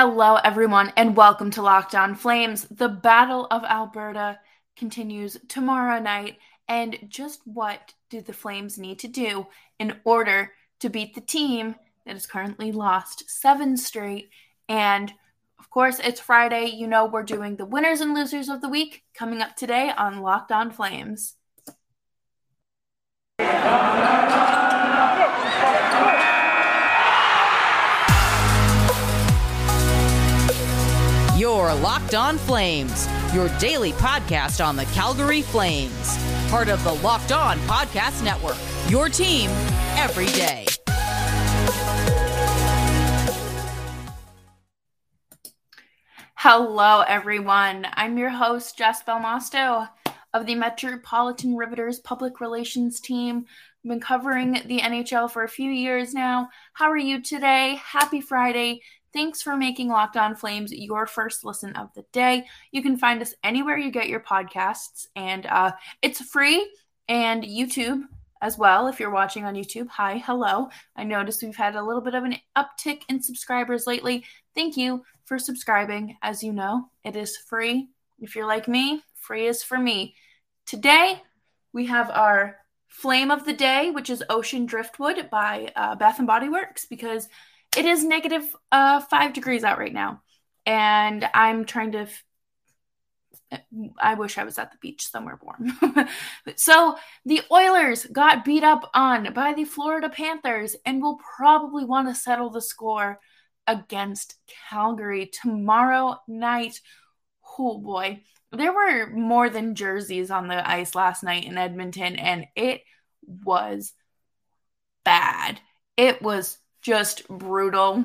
Hello, everyone, and welcome to Locked On Flames. The Battle of Alberta continues tomorrow night. And just what do the Flames need to do in order to beat the team that has currently lost seven straight? And of course, it's Friday. You know, we're doing the winners and losers of the week coming up today on Locked On Flames. Locked On Flames, your daily podcast on the Calgary Flames. Part of the Locked On Podcast Network, your team every day. Hello, everyone. I'm your host, Jess Belmosto of the Metropolitan Riveters Public Relations Team. I've been covering the NHL for a few years now. How are you today? Happy Friday. Thanks for making Locked On Flames your first listen of the day. You can find us anywhere you get your podcasts, and uh, it's free and YouTube as well. If you're watching on YouTube, hi, hello. I noticed we've had a little bit of an uptick in subscribers lately. Thank you for subscribing. As you know, it is free. If you're like me, free is for me. Today, we have our flame of the day, which is Ocean Driftwood by uh, Bath and Body Works, because it is negative uh, five degrees out right now, and I'm trying to. F- I wish I was at the beach somewhere warm. so the Oilers got beat up on by the Florida Panthers and will probably want to settle the score against Calgary tomorrow night. Oh boy, there were more than jerseys on the ice last night in Edmonton, and it was bad. It was just brutal.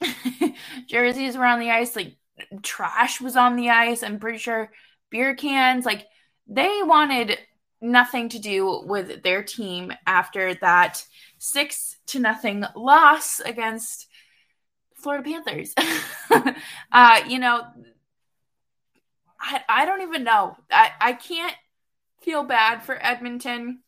Jerseys were on the ice, like trash was on the ice. I'm pretty sure beer cans, like they wanted nothing to do with their team after that six to nothing loss against Florida Panthers. uh, you know, I, I don't even know. I, I can't feel bad for Edmonton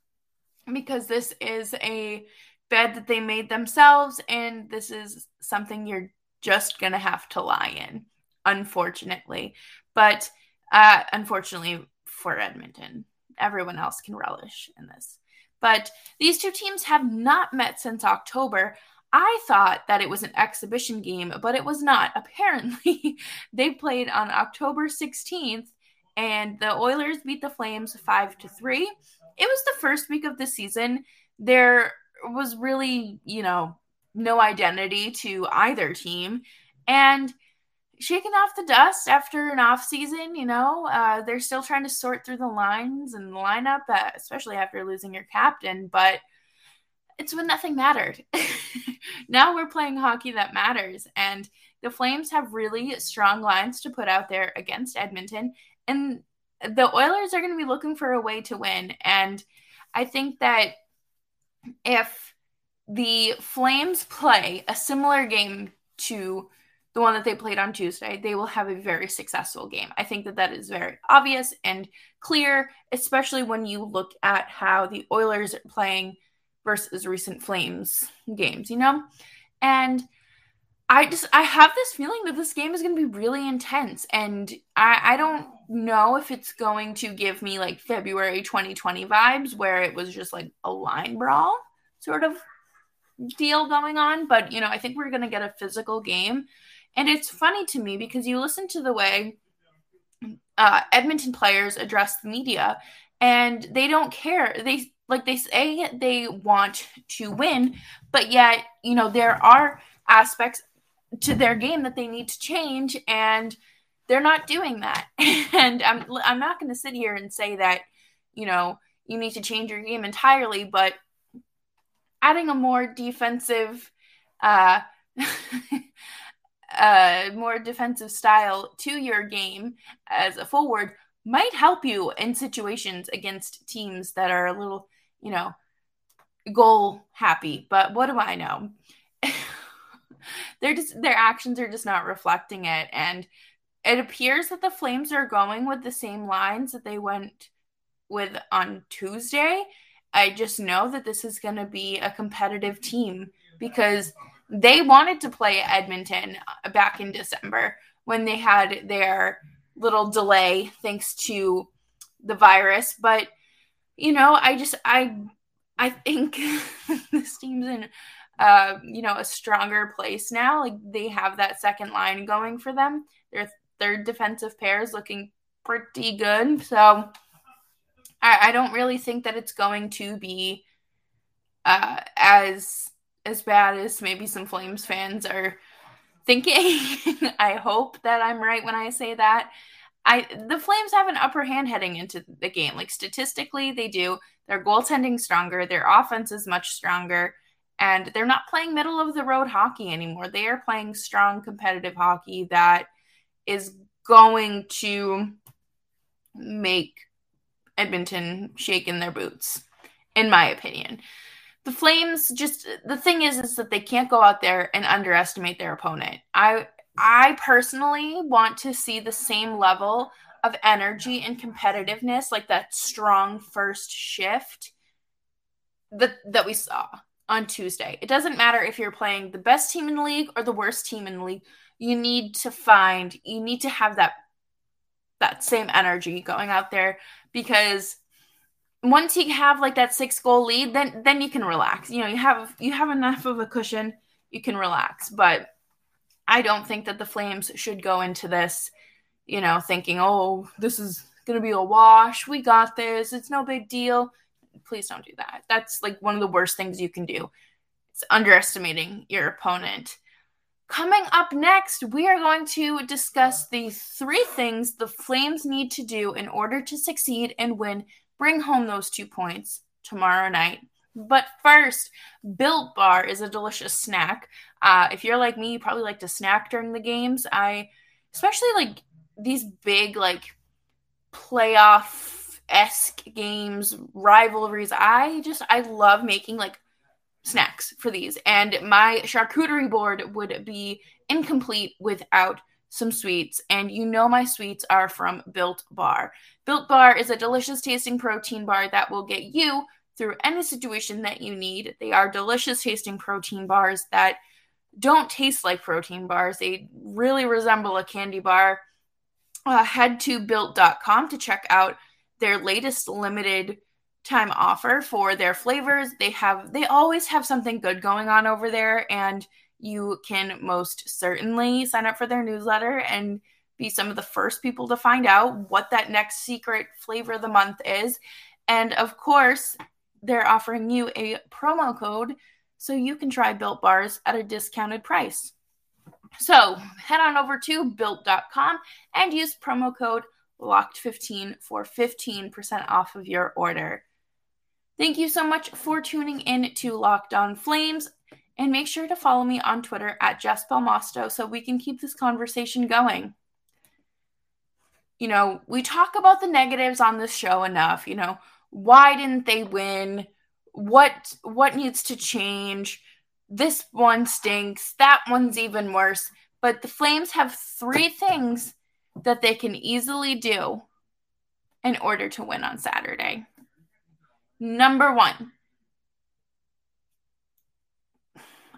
because this is a bed that they made themselves, and this is something you're just gonna have to lie in, unfortunately. But uh, unfortunately for Edmonton, everyone else can relish in this. But these two teams have not met since October. I thought that it was an exhibition game, but it was not. Apparently, they played on October 16th, and the Oilers beat the Flames 5 to 3. It was the first week of the season. There was really, you know, no identity to either team. And shaking off the dust after an off season, you know, uh, they're still trying to sort through the lines and lineup, uh, especially after losing your captain. But it's when nothing mattered. now we're playing hockey that matters. And the Flames have really strong lines to put out there against Edmonton. And the Oilers are going to be looking for a way to win. And I think that if the Flames play a similar game to the one that they played on Tuesday, they will have a very successful game. I think that that is very obvious and clear, especially when you look at how the Oilers are playing versus recent Flames games, you know? And I just I have this feeling that this game is going to be really intense, and I, I don't know if it's going to give me like February 2020 vibes, where it was just like a line brawl sort of deal going on. But you know, I think we're going to get a physical game, and it's funny to me because you listen to the way uh, Edmonton players address the media, and they don't care. They like they say they want to win, but yet you know there are aspects to their game that they need to change and they're not doing that. And i'm i'm not going to sit here and say that you know you need to change your game entirely but adding a more defensive uh uh more defensive style to your game as a forward might help you in situations against teams that are a little you know goal happy but what do i know they're just their actions are just not reflecting it. And it appears that the flames are going with the same lines that they went with on tuesday. I just know that this is going to be a competitive team because They wanted to play Edmonton uh, back in December when they had their little delay thanks to the virus, but you know, I just I I think this team's in uh, you know, a stronger place now. Like they have that second line going for them. Their third defensive pair is looking pretty good. So I, I don't really think that it's going to be uh, as as bad as maybe some Flames fans are thinking. I hope that I'm right when I say that. I the Flames have an upper hand heading into the game. Like statistically, they do. Their goaltending stronger, their offense is much stronger, and they're not playing middle of the road hockey anymore. They are playing strong competitive hockey that is going to make Edmonton shake in their boots, in my opinion the Flames just the thing is is that they can't go out there and underestimate their opponent. I I personally want to see the same level of energy and competitiveness, like that strong first shift that that we saw on Tuesday. It doesn't matter if you're playing the best team in the league or the worst team in the league. You need to find you need to have that that same energy going out there because once you have like that six goal lead, then then you can relax. You know, you have you have enough of a cushion, you can relax. But I don't think that the Flames should go into this, you know, thinking, "Oh, this is going to be a wash. We got this. It's no big deal." Please don't do that. That's like one of the worst things you can do. It's underestimating your opponent. Coming up next, we are going to discuss the three things the Flames need to do in order to succeed and win bring home those two points tomorrow night. But first, Built Bar is a delicious snack. Uh, if you're like me, you probably like to snack during the games. I, especially like these big like playoff esque games, rivalries. I just I love making like snacks for these, and my charcuterie board would be incomplete without some sweets, and you know my sweets are from Built Bar. Built Bar is a delicious tasting protein bar that will get you through any situation that you need. They are delicious tasting protein bars that don't taste like protein bars, they really resemble a candy bar. Uh, head to built.com to check out their latest limited time offer for their flavors. They have they always have something good going on over there and you can most certainly sign up for their newsletter and be some of the first people to find out what that next secret flavor of the month is. And of course, they're offering you a promo code so you can try Built Bars at a discounted price. So head on over to built.com and use promo code LOCKED15 for 15% off of your order. Thank you so much for tuning in to Locked On Flames. And make sure to follow me on Twitter at Jess Belmosto so we can keep this conversation going. You know, we talk about the negatives on this show enough. You know, why didn't they win? What what needs to change? This one stinks. That one's even worse. But the Flames have three things that they can easily do in order to win on Saturday. Number one,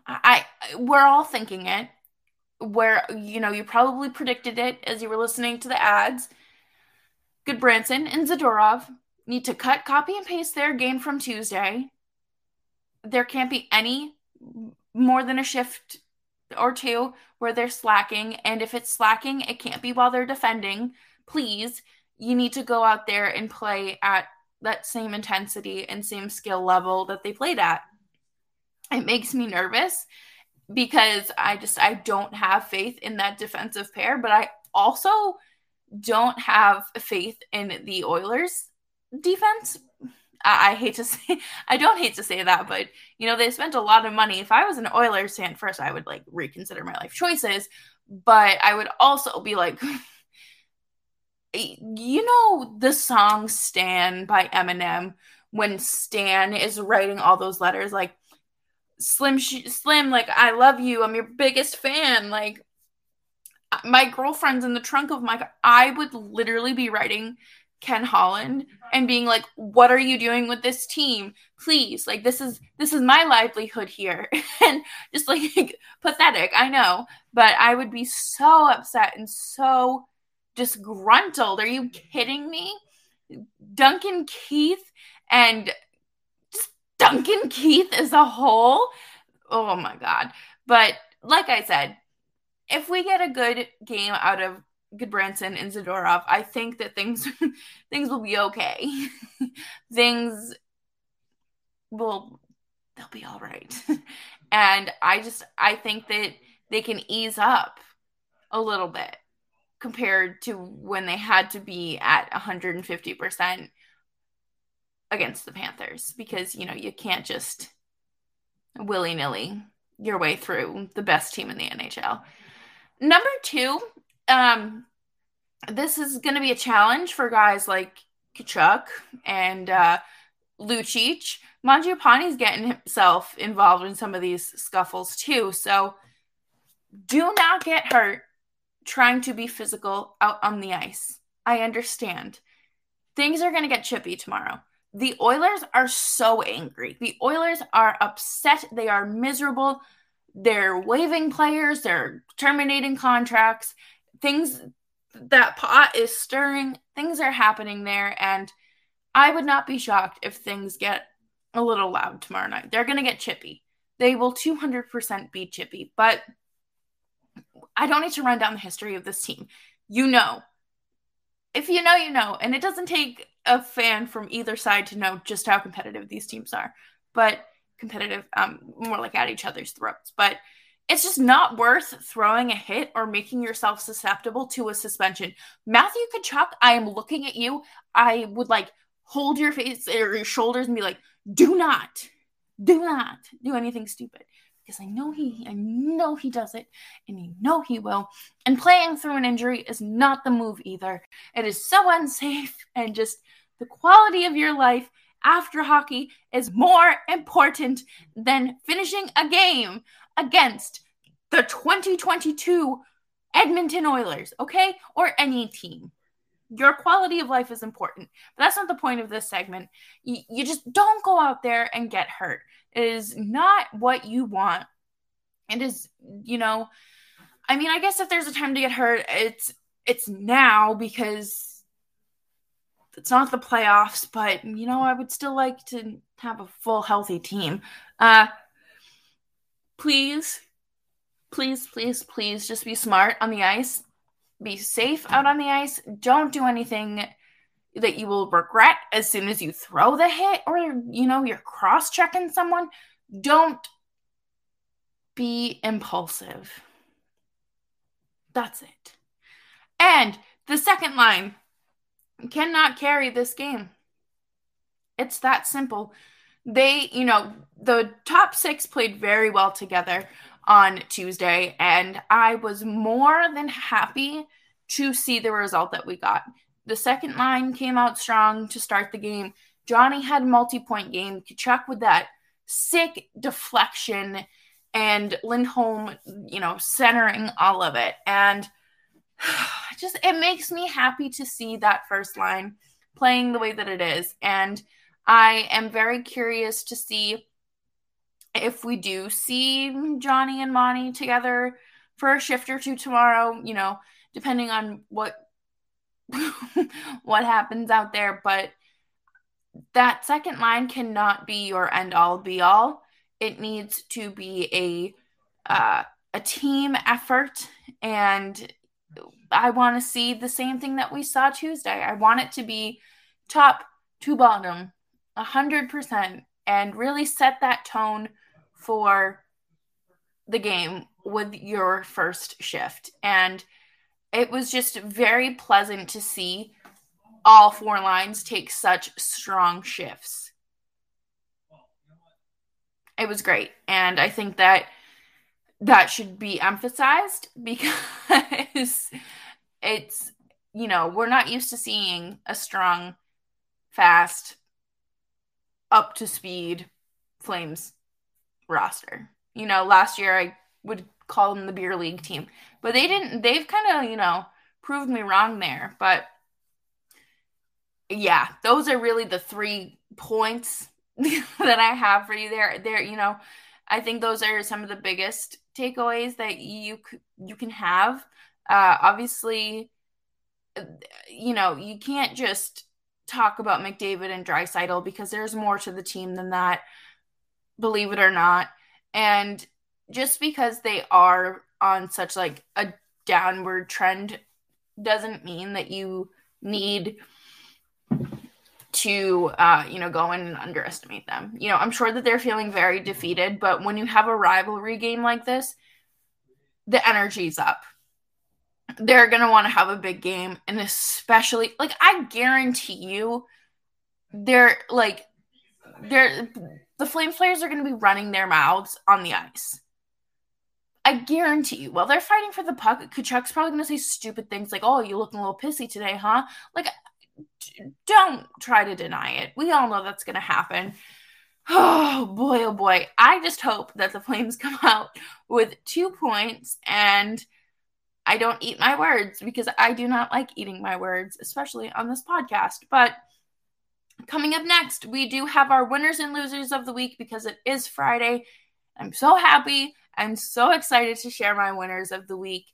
I we're all thinking it. Where you know you probably predicted it as you were listening to the ads. Gudbranson and Zadorov need to cut, copy, and paste their game from Tuesday. There can't be any more than a shift or two where they're slacking. And if it's slacking, it can't be while they're defending. Please, you need to go out there and play at that same intensity and same skill level that they played at it makes me nervous because I just I don't have faith in that defensive pair, but I also don't have faith in the Oilers defense. I, I, hate to say I don't hate to say that, but you know, they spent a lot of money. If I was an Oilers fan first, I would like reconsider my life choices, but I would also be like you know the song Stan by Eminem when Stan is writing all those letters like Slim, Slim, like I love you. I'm your biggest fan. Like uh, my girlfriend's in the trunk of my. car. I would literally be writing Ken Holland and being like, "What are you doing with this team? Please, like this is this is my livelihood here." and just like pathetic, I know, but I would be so upset and so disgruntled. Are you kidding me? Duncan Keith and Duncan Keith as a whole. Oh my god. But like I said, if we get a good game out of Gudbranson and Zadorov, I think that things things will be okay. things will they'll be all right. and I just I think that they can ease up a little bit compared to when they had to be at 150% against the Panthers because you know you can't just willy-nilly your way through the best team in the NHL. Number 2, um this is going to be a challenge for guys like Tkachuk and uh Lucic. Mangiapane's getting himself involved in some of these scuffles too. So do not get hurt trying to be physical out on the ice. I understand. Things are going to get chippy tomorrow. The Oilers are so angry. The Oilers are upset. They are miserable. They're waiving players, they're terminating contracts. Things that pot is stirring, things are happening there. And I would not be shocked if things get a little loud tomorrow night. They're going to get chippy. They will 200% be chippy. But I don't need to run down the history of this team. You know. If you know, you know. And it doesn't take a fan from either side to know just how competitive these teams are. But competitive, um, more like at each other's throats. But it's just not worth throwing a hit or making yourself susceptible to a suspension. Matthew Tkachuk, I am looking at you. I would like hold your face or your shoulders and be like, do not, do not do anything stupid because I know he I know he does it and you know he will. And playing through an injury is not the move either. It is so unsafe and just the quality of your life after hockey is more important than finishing a game against the 2022 Edmonton Oilers, okay? Or any team. Your quality of life is important. But that's not the point of this segment. You, you just don't go out there and get hurt. It is not what you want. It is, you know, I mean, I guess if there's a time to get hurt, it's it's now because it's not the playoffs, but you know, I would still like to have a full healthy team. Uh please, please, please, please just be smart on the ice. Be safe out on the ice. Don't do anything that you will regret as soon as you throw the hit or you know you're cross-checking someone. Don't be impulsive. That's it. And the second line cannot carry this game. It's that simple. They, you know, the top six played very well together on Tuesday, and I was more than happy to see the result that we got. The second line came out strong to start the game. Johnny had a multi-point game. Tkachuk with that sick deflection and Lindholm, you know, centering all of it. And just it makes me happy to see that first line playing the way that it is. And I am very curious to see if we do see Johnny and Monty together for a shift or two tomorrow, you know, depending on what what happens out there, but that second line cannot be your end all be all. It needs to be a uh, a team effort and I want to see the same thing that we saw Tuesday. I want it to be top to bottom, 100%, and really set that tone for the game with your first shift. And it was just very pleasant to see all four lines take such strong shifts. It was great. And I think that that should be emphasized because it's you know we're not used to seeing a strong fast up to speed flames roster you know last year i would call them the beer league team but they didn't they've kind of you know proved me wrong there but yeah, those are really the three points that I have for you there. There, you know, I think those are some of the biggest takeaways that you you can have. Uh, obviously, you know, you can't just talk about McDavid and Draisaitl because there's more to the team than that, believe it or not. And just because they are on such like a downward trend doesn't mean that you need to uh, you know go in and underestimate them. You know, I'm sure that they're feeling very defeated, but when you have a rivalry game like this, the energy's up. They're gonna want to have a big game, and especially like I guarantee you, they're like they're the Flames players are gonna be running their mouths on the ice. I guarantee you, while they're fighting for the puck, Tkachuk's probably going to say stupid things like, "Oh, you looking a little pissy today, huh?" Like, don't try to deny it. We all know that's going to happen. Oh boy, oh boy! I just hope that the Flames come out with two points, and I don't eat my words because I do not like eating my words, especially on this podcast. But coming up next, we do have our winners and losers of the week because it is Friday. I'm so happy I'm so excited to share my winners of the week.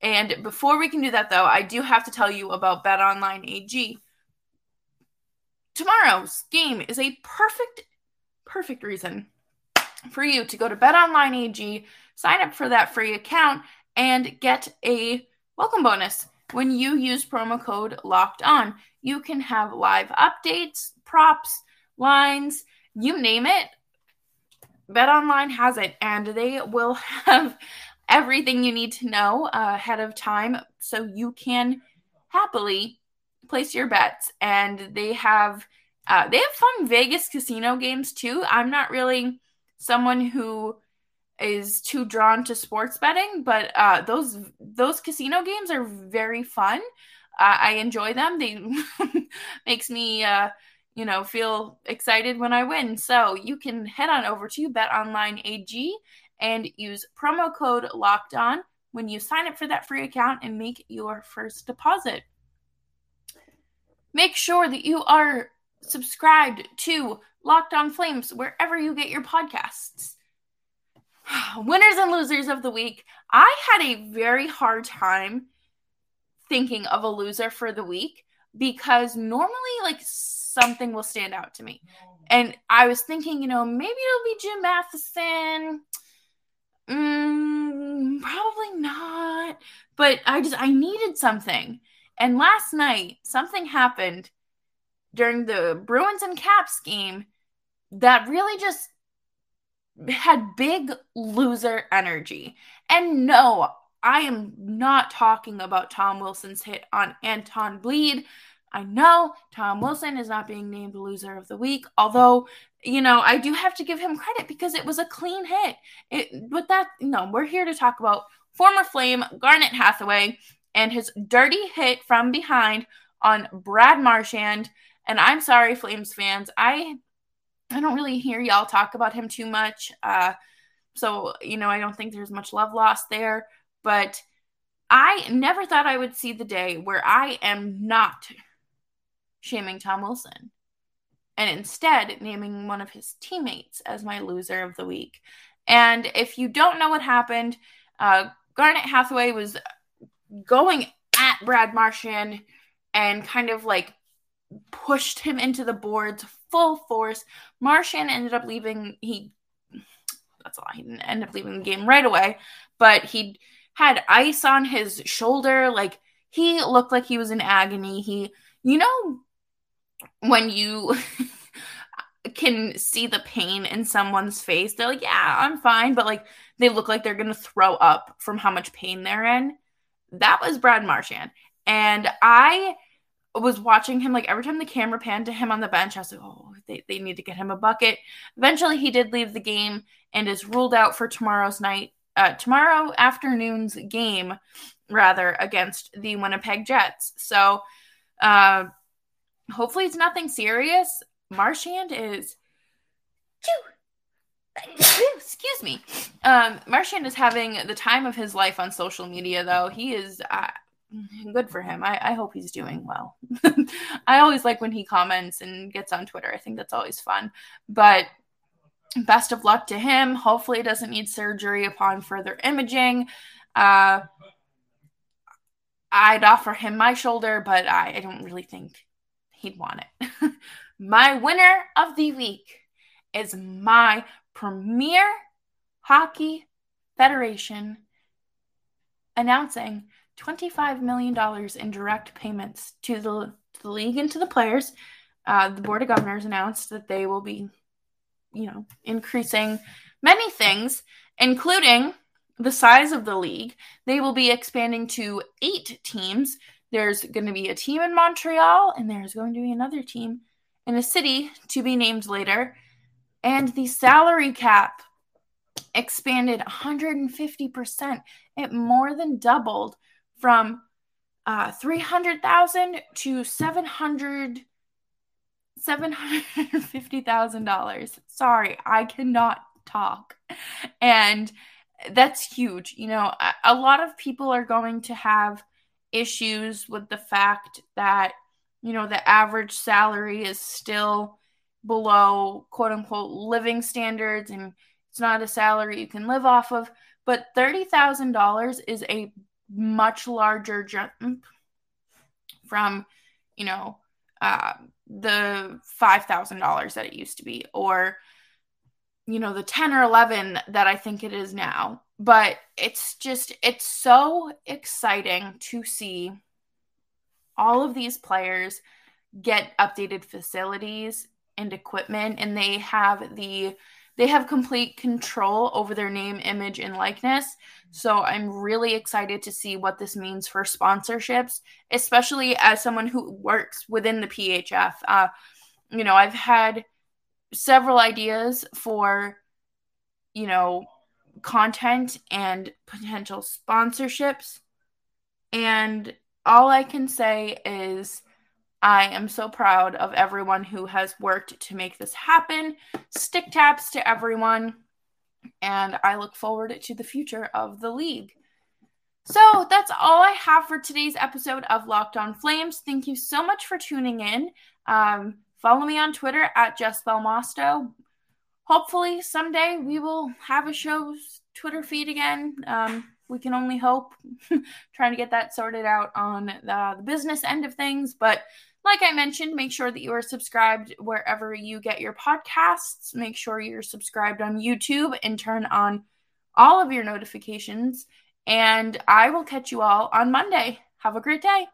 And before we can do that, though, I do have to tell you about Bet Online AG. Tomorrow's game is a perfect, perfect reason for you to go to Bet Online AG, sign up for that free account, and get a welcome bonus when you use promo code locked on. You can have live updates, props, lines, you name it. BetOnline has it, and they will have everything you need to know ahead of time so you can happily place your bets. And they have uh, they have fun Vegas casino games too. I'm not really someone who is too drawn to sports betting, but uh, those those casino games are very fun. Uh, I enjoy them. They makes me uh, you know, feel excited when I win. So you can head on over to Bet Online AG and use promo code locked on when you sign up for that free account and make your first deposit. Make sure that you are subscribed to Locked On Flames wherever you get your podcasts. Winners and losers of the week. I had a very hard time thinking of a loser for the week because normally, like, something will stand out to me. And I was thinking, you know, maybe it'll be Jim Matheson. Mm, probably not. But I just I needed something. And last night something happened during the Bruins and Caps game that really just had big loser energy. And no, I am not talking about Tom Wilson's hit on Anton Blidh. I know Tom Wilson is not being named loser of the week, although, you know, I do have to give him credit because it was a clean hit. It, but that, no, we're here to talk about former Flame Garnet Hathaway and his dirty hit from behind on Brad Marchand. And I'm sorry, Flames fans, I I don't really hear y'all talk about him too much. Uh, so you know, I don't think there's much love lost there. But I never thought I would see the day where I am not shaming Tom Wilson and instead naming one of his teammates as my loser of the week. And if you don't know what happened, uh, Garnet Hathaway was going at Brad Marchand and kind of like pushed him into the boards full force. Marchand ended up leaving. He that's all. He didn't end up leaving the game right away, but he had ice on his shoulder. Like he looked like he was in agony. He, you know, when you can see the pain in someone's face, they're like, yeah, I'm fine. But like they look like they're going to throw up from how much pain they're in. That was Brad Marchand. And I was watching him like every time the camera panned to him on the bench, I was like, oh, they, they need to get him a bucket. Eventually, he did leave the game and is ruled out for tomorrow's night, uh, tomorrow afternoon's game, rather, against the Winnipeg Jets. So, uh, hopefully it's nothing serious. Marchand is excuse me. Um, is having the time of his life on social media, though. He is uh, good for him. I, I hope he's doing well. I always like when he comments and gets on Twitter. I think that's always fun. But best of luck to him. Hopefully, he doesn't need surgery upon further imaging. Uh, I'd offer him my shoulder, but I, I don't really think he'd want it. my winner of the week is my Premier Hockey Federation announcing $25 million in direct payments to the, to the league and to the players. Uh, the Board of Governors announced that they will be, you know, increasing many things, including the size of the league. They will be expanding to eight teams. There's going to be a team in Montreal, and there's going to be another team in a city to be named later. And the salary cap expanded 150%. It more than doubled from uh, 300,000 to 700 $750,000. Sorry, I cannot talk. And that's huge. You know, a, a lot of people are going to have issues with the fact that, you know, the average salary is still below quote unquote living standards and it's not a salary you can live off of. But $30,000 is a much larger jump from, you know, uh, the $5,000 that it used to be, or, you know, the 10 or 11 that I think it is now. But it's just, it's so exciting to see all of these players get updated facilities and equipment, and they have the they have complete control over their name, image, and likeness. So I'm really excited to see what this means for sponsorships, especially as someone who works within the PHF. Uh, you know, I've had several ideas for, you know, content and potential sponsorships. And all I can say is I am so proud of everyone who has worked to make this happen. Stick taps to everyone. And I look forward to the future of the league. So that's all I have for today's episode of Locked On Flames. Thank you so much for tuning in. Um, follow me on Twitter at Jess Belmosto. Hopefully, someday we will have a show's Twitter feed again. Um, we can only hope. Trying to get that sorted out on the, the business end of things. But like I mentioned, make sure that you are subscribed wherever you get your podcasts. Make sure you're subscribed on YouTube and turn on all of your notifications. And I will catch you all on Monday. Have a great day.